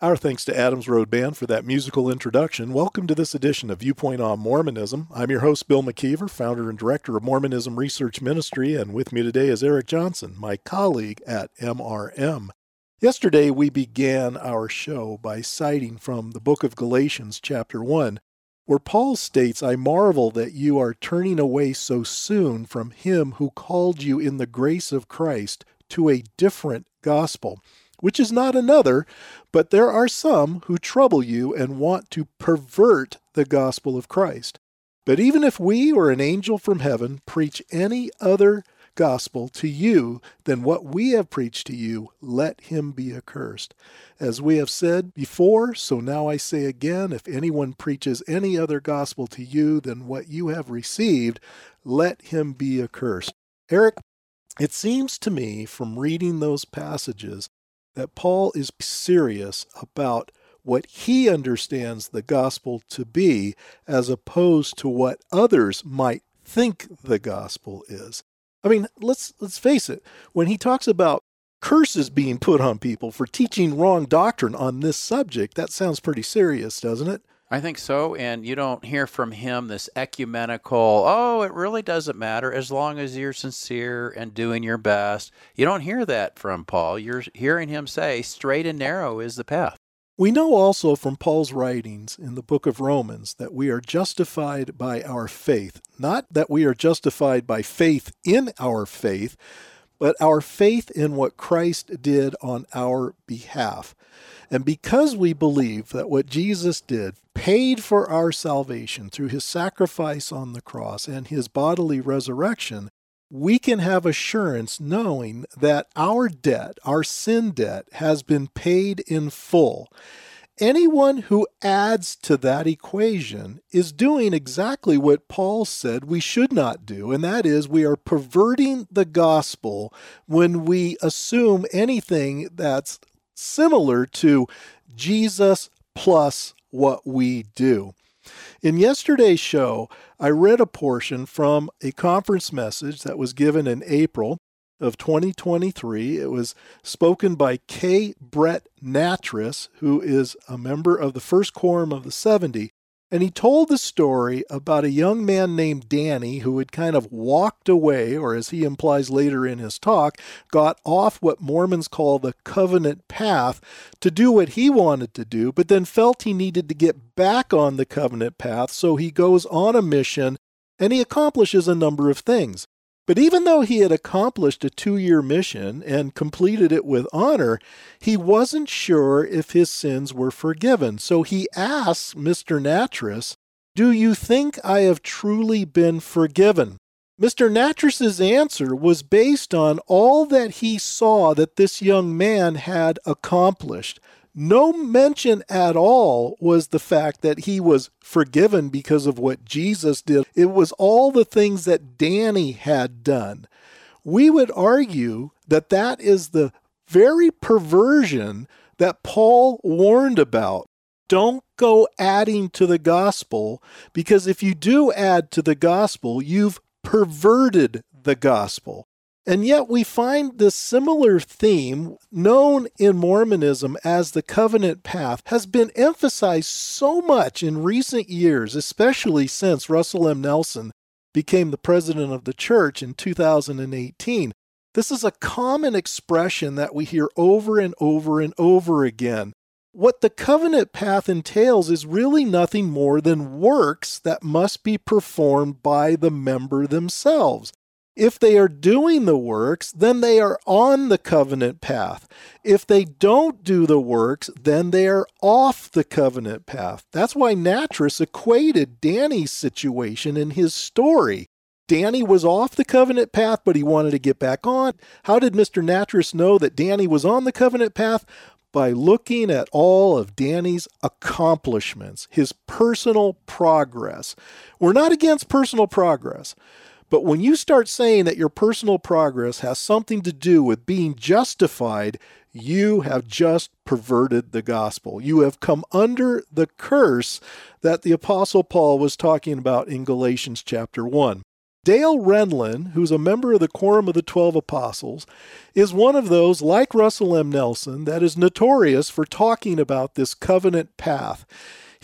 Our thanks to Adams Road Band for that musical introduction. Welcome to this edition of Viewpoint on Mormonism. I'm your host, Bill McKeever, founder and director of Mormonism Research Ministry, and with me today is Eric Johnson, my colleague at MRM. Yesterday, we began our show by citing from the book of Galatians, chapter 1, where Paul states, I marvel that you are turning away so soon from him who called you in the grace of Christ to a different gospel which is not another, but there are some who trouble you and want to pervert the gospel of Christ. But even if we or an angel from heaven preach any other gospel to you than what we have preached to you, let him be accursed. As we have said before, so now I say again if anyone preaches any other gospel to you than what you have received, let him be accursed. Eric, it seems to me from reading those passages that Paul is serious about what he understands the gospel to be as opposed to what others might think the gospel is. I mean, let's let's face it. When he talks about curses being put on people for teaching wrong doctrine on this subject, that sounds pretty serious, doesn't it? I think so. And you don't hear from him this ecumenical, oh, it really doesn't matter as long as you're sincere and doing your best. You don't hear that from Paul. You're hearing him say, straight and narrow is the path. We know also from Paul's writings in the book of Romans that we are justified by our faith. Not that we are justified by faith in our faith, but our faith in what Christ did on our behalf. And because we believe that what Jesus did paid for our salvation through his sacrifice on the cross and his bodily resurrection, we can have assurance knowing that our debt, our sin debt, has been paid in full. Anyone who adds to that equation is doing exactly what Paul said we should not do, and that is we are perverting the gospel when we assume anything that's similar to Jesus plus what we do. In yesterday's show, I read a portion from a conference message that was given in April of 2023. It was spoken by K. Brett Nattrass, who is a member of the First Quorum of the 70, and he told the story about a young man named Danny who had kind of walked away, or as he implies later in his talk, got off what Mormons call the covenant path to do what he wanted to do, but then felt he needed to get back on the covenant path. So he goes on a mission and he accomplishes a number of things. But even though he had accomplished a two year mission and completed it with honor, he wasn't sure if his sins were forgiven. So he asks Mr. Nattrass, Do you think I have truly been forgiven? Mr. Nattrass's answer was based on all that he saw that this young man had accomplished. No mention at all was the fact that he was forgiven because of what Jesus did. It was all the things that Danny had done. We would argue that that is the very perversion that Paul warned about. Don't go adding to the gospel because if you do add to the gospel, you've perverted the gospel. And yet we find this similar theme, known in Mormonism as the covenant path, has been emphasized so much in recent years, especially since Russell M. Nelson became the president of the church in 2018. This is a common expression that we hear over and over and over again. What the covenant path entails is really nothing more than works that must be performed by the member themselves. If they are doing the works, then they are on the covenant path. If they don't do the works, then they are off the covenant path. That's why Nattrass equated Danny's situation in his story. Danny was off the covenant path, but he wanted to get back on. How did Mr. Nattrass know that Danny was on the covenant path? by looking at all of Danny's accomplishments, his personal progress. We're not against personal progress, but when you start saying that your personal progress has something to do with being justified, you have just perverted the gospel. You have come under the curse that the Apostle Paul was talking about in Galatians chapter 1. Dale Renlund, who's a member of the Quorum of the Twelve Apostles, is one of those, like Russell M. Nelson, that is notorious for talking about this covenant path.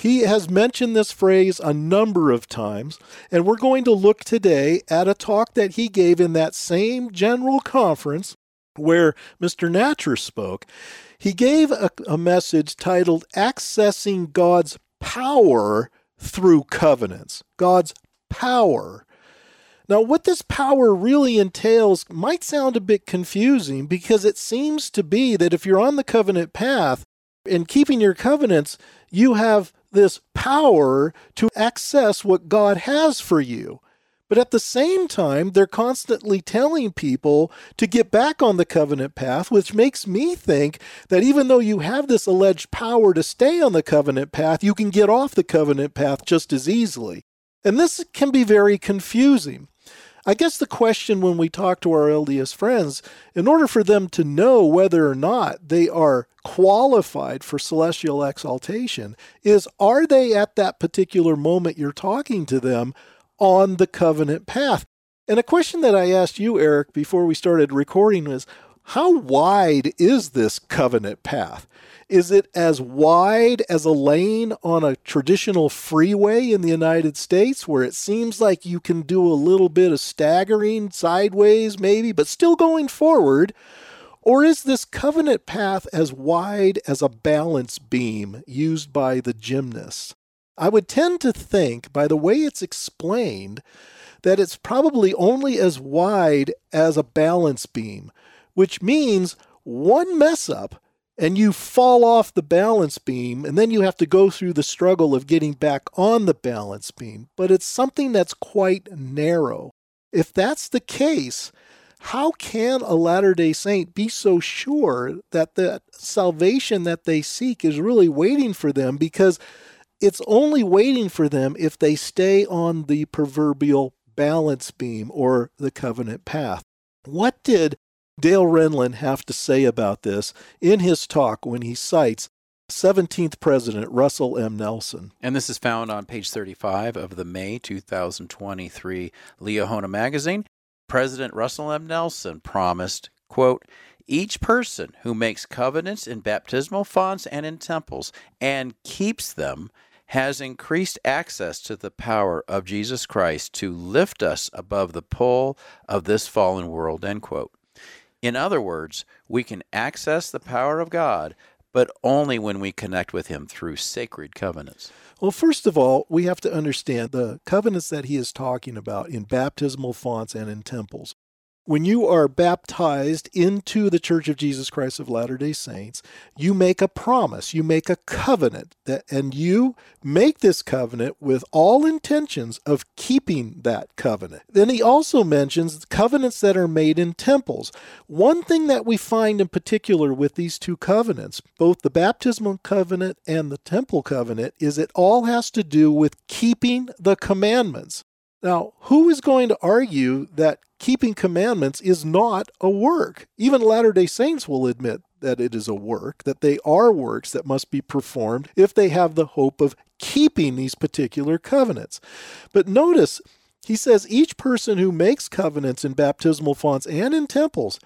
He has mentioned this phrase a number of times, and we're going to look today at a talk that he gave in that same general conference where Mr. Nattrass spoke. He gave a, a message titled Accessing God's Power Through Covenants. God's Power. Now, what this power really entails might sound a bit confusing because it seems to be that if you're on the covenant path and keeping your covenants, you have this power to access what God has for you. But at the same time, they're constantly telling people to get back on the covenant path, which makes me think that even though you have this alleged power to stay on the covenant path, you can get off the covenant path just as easily. And this can be very confusing. I guess the question when we talk to our LDS friends, in order for them to know whether or not they are qualified for celestial exaltation, is are they at that particular moment you're talking to them on the covenant path? And a question that I asked you, Eric, before we started recording was how wide is this covenant path? Is it as wide as a lane on a traditional freeway in the United States where it seems like you can do a little bit of staggering sideways, maybe, but still going forward? Or is this covenant path as wide as a balance beam used by the gymnasts? I would tend to think, by the way it's explained, that it's probably only as wide as a balance beam, which means one mess up and you fall off the balance beam, and then you have to go through the struggle of getting back on the balance beam. But it's something that's quite narrow. If that's the case, how can a Latter day Saint be so sure that the salvation that they seek is really waiting for them? Because it's only waiting for them if they stay on the proverbial balance beam or the covenant path. What did Dale Renlund have to say about this in his talk when he cites 17th President Russell M. Nelson. And this is found on page 35 of the May 2023 Liahona magazine. President Russell M. Nelson promised, quote, each person who makes covenants in baptismal fonts and in temples and keeps them has increased access to the power of Jesus Christ to lift us above the pull of this fallen world, end quote. In other words, we can access the power of God, but only when we connect with Him through sacred covenants. Well, first of all, we have to understand the covenants that he is talking about in baptismal fonts and in temples when you are baptized into the Church of Jesus Christ of Latter-day Saints, you make a promise, you make a covenant that and you make this covenant with all intentions of keeping that covenant. Then he also mentions covenants that are made in temples. One thing that we find in particular with these two covenants, both the baptismal covenant and the temple covenant, is it all has to do with keeping the commandments. Now, who is going to argue that keeping commandments is not a work? Even Latter day Saints will admit that it is a work, that they are works that must be performed if they have the hope of keeping these particular covenants. But notice, he says each person who makes covenants in baptismal fonts and in temples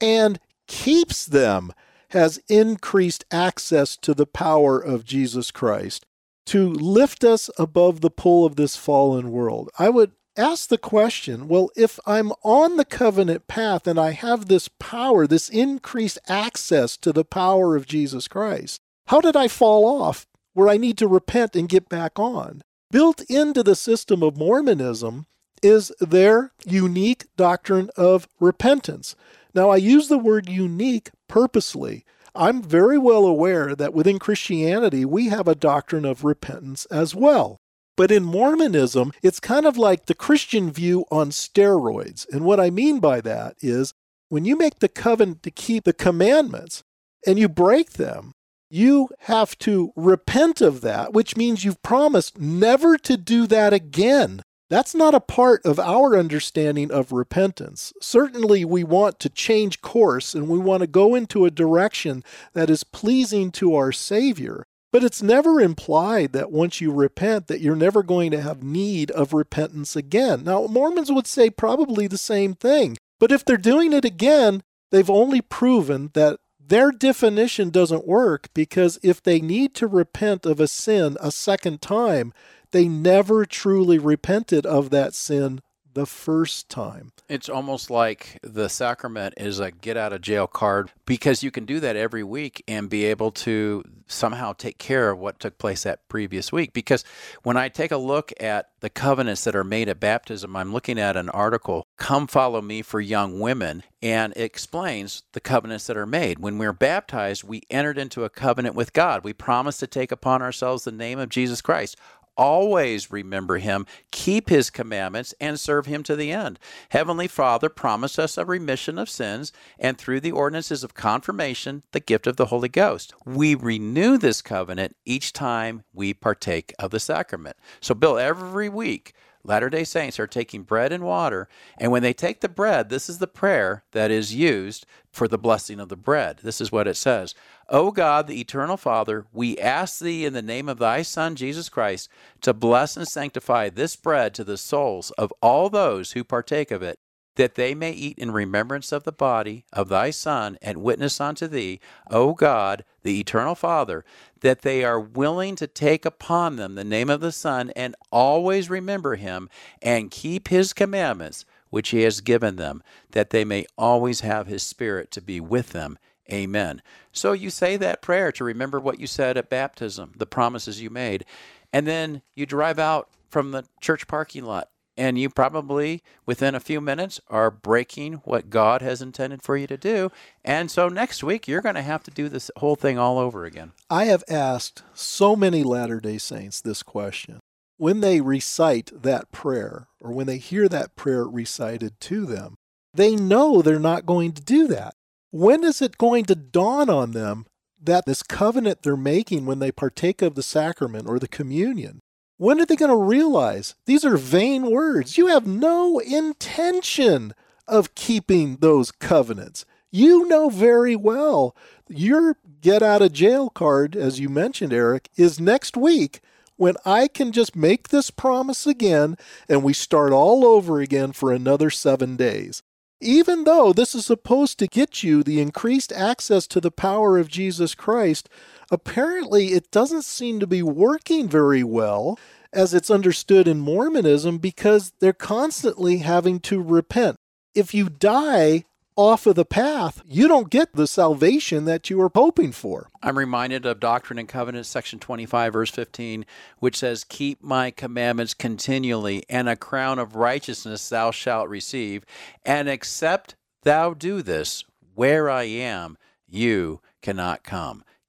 and keeps them has increased access to the power of Jesus Christ to lift us above the pull of this fallen world. I would ask the question well, if I'm on the covenant path and I have this power, this increased access to the power of Jesus Christ, how did I fall off where I need to repent and get back on? Built into the system of Mormonism is their unique doctrine of repentance. Now, I use the word unique purposely I'm very well aware that within Christianity, we have a doctrine of repentance as well. But in Mormonism, it's kind of like the Christian view on steroids. And what I mean by that is when you make the covenant to keep the commandments, and you break them, you have to repent of that, which means you've promised never to do that again. That's not a part of our understanding of repentance. Certainly, we want to change course and we want to go into a direction that is pleasing to our Savior. But it's never implied that once you repent that you're never going to have need of repentance again. Now, Mormons would say probably the same thing. But if they're doing it again, they've only proven that their definition doesn't work because if they need to repent of a sin a second time, they never truly repented of that sin the first time. It's almost like the sacrament is a get out of jail card because you can do that every week and be able to somehow take care of what took place that previous week. Because when I take a look at the covenants that are made at baptism, I'm looking at an article, Come Follow Me for Young Women, and it explains the covenants that are made. When we're baptized, we entered into a covenant with God. We promised to take upon ourselves the name of Jesus Christ always remember him, keep his commandments, and serve him to the end. Heavenly Father promised us a remission of sins, and through the ordinances of confirmation, the gift of the Holy Ghost. We renew this covenant each time we partake of the sacrament. So, Bill, every week, Latter day Saints are taking bread and water, and when they take the bread, this is the prayer that is used for the blessing of the bread. This is what it says O God, the eternal Father, we ask thee in the name of thy Son, Jesus Christ, to bless and sanctify this bread to the souls of all those who partake of it that they may eat in remembrance of the body of thy Son, and witness unto thee, O God, the eternal Father, that they are willing to take upon them the name of the Son, and always remember him, and keep his commandments, which he has given them, that they may always have his Spirit to be with them. Amen. So you say that prayer to remember what you said at baptism, the promises you made, and then you drive out from the church parking lot and you probably within a few minutes are breaking what God has intended for you to do. And so next week you're going to have to do this whole thing all over again. I have asked so many Latter day Saints this question. When they recite that prayer, or when they hear that prayer recited to them, they know they're not going to do that. When is it going to dawn on them that this covenant they're making when they partake of the sacrament or the communion when are they going to realize these are vain words? You have no intention of keeping those covenants. You know very well your get out of jail card, as you mentioned, Eric, is next week when I can just make this promise again and we start all over again for another seven days. Even though this is supposed to get you the increased access to the power of Jesus Christ, apparently it doesn't seem to be working very well as it's understood in Mormonism because they're constantly having to repent. If you die off of the path, you don't get the salvation that you were hoping for. I'm reminded of Doctrine and Covenants, section 25, verse 15, which says, Keep my commandments continually, and a crown of righteousness thou shalt receive. And except thou do this, where I am, you cannot come.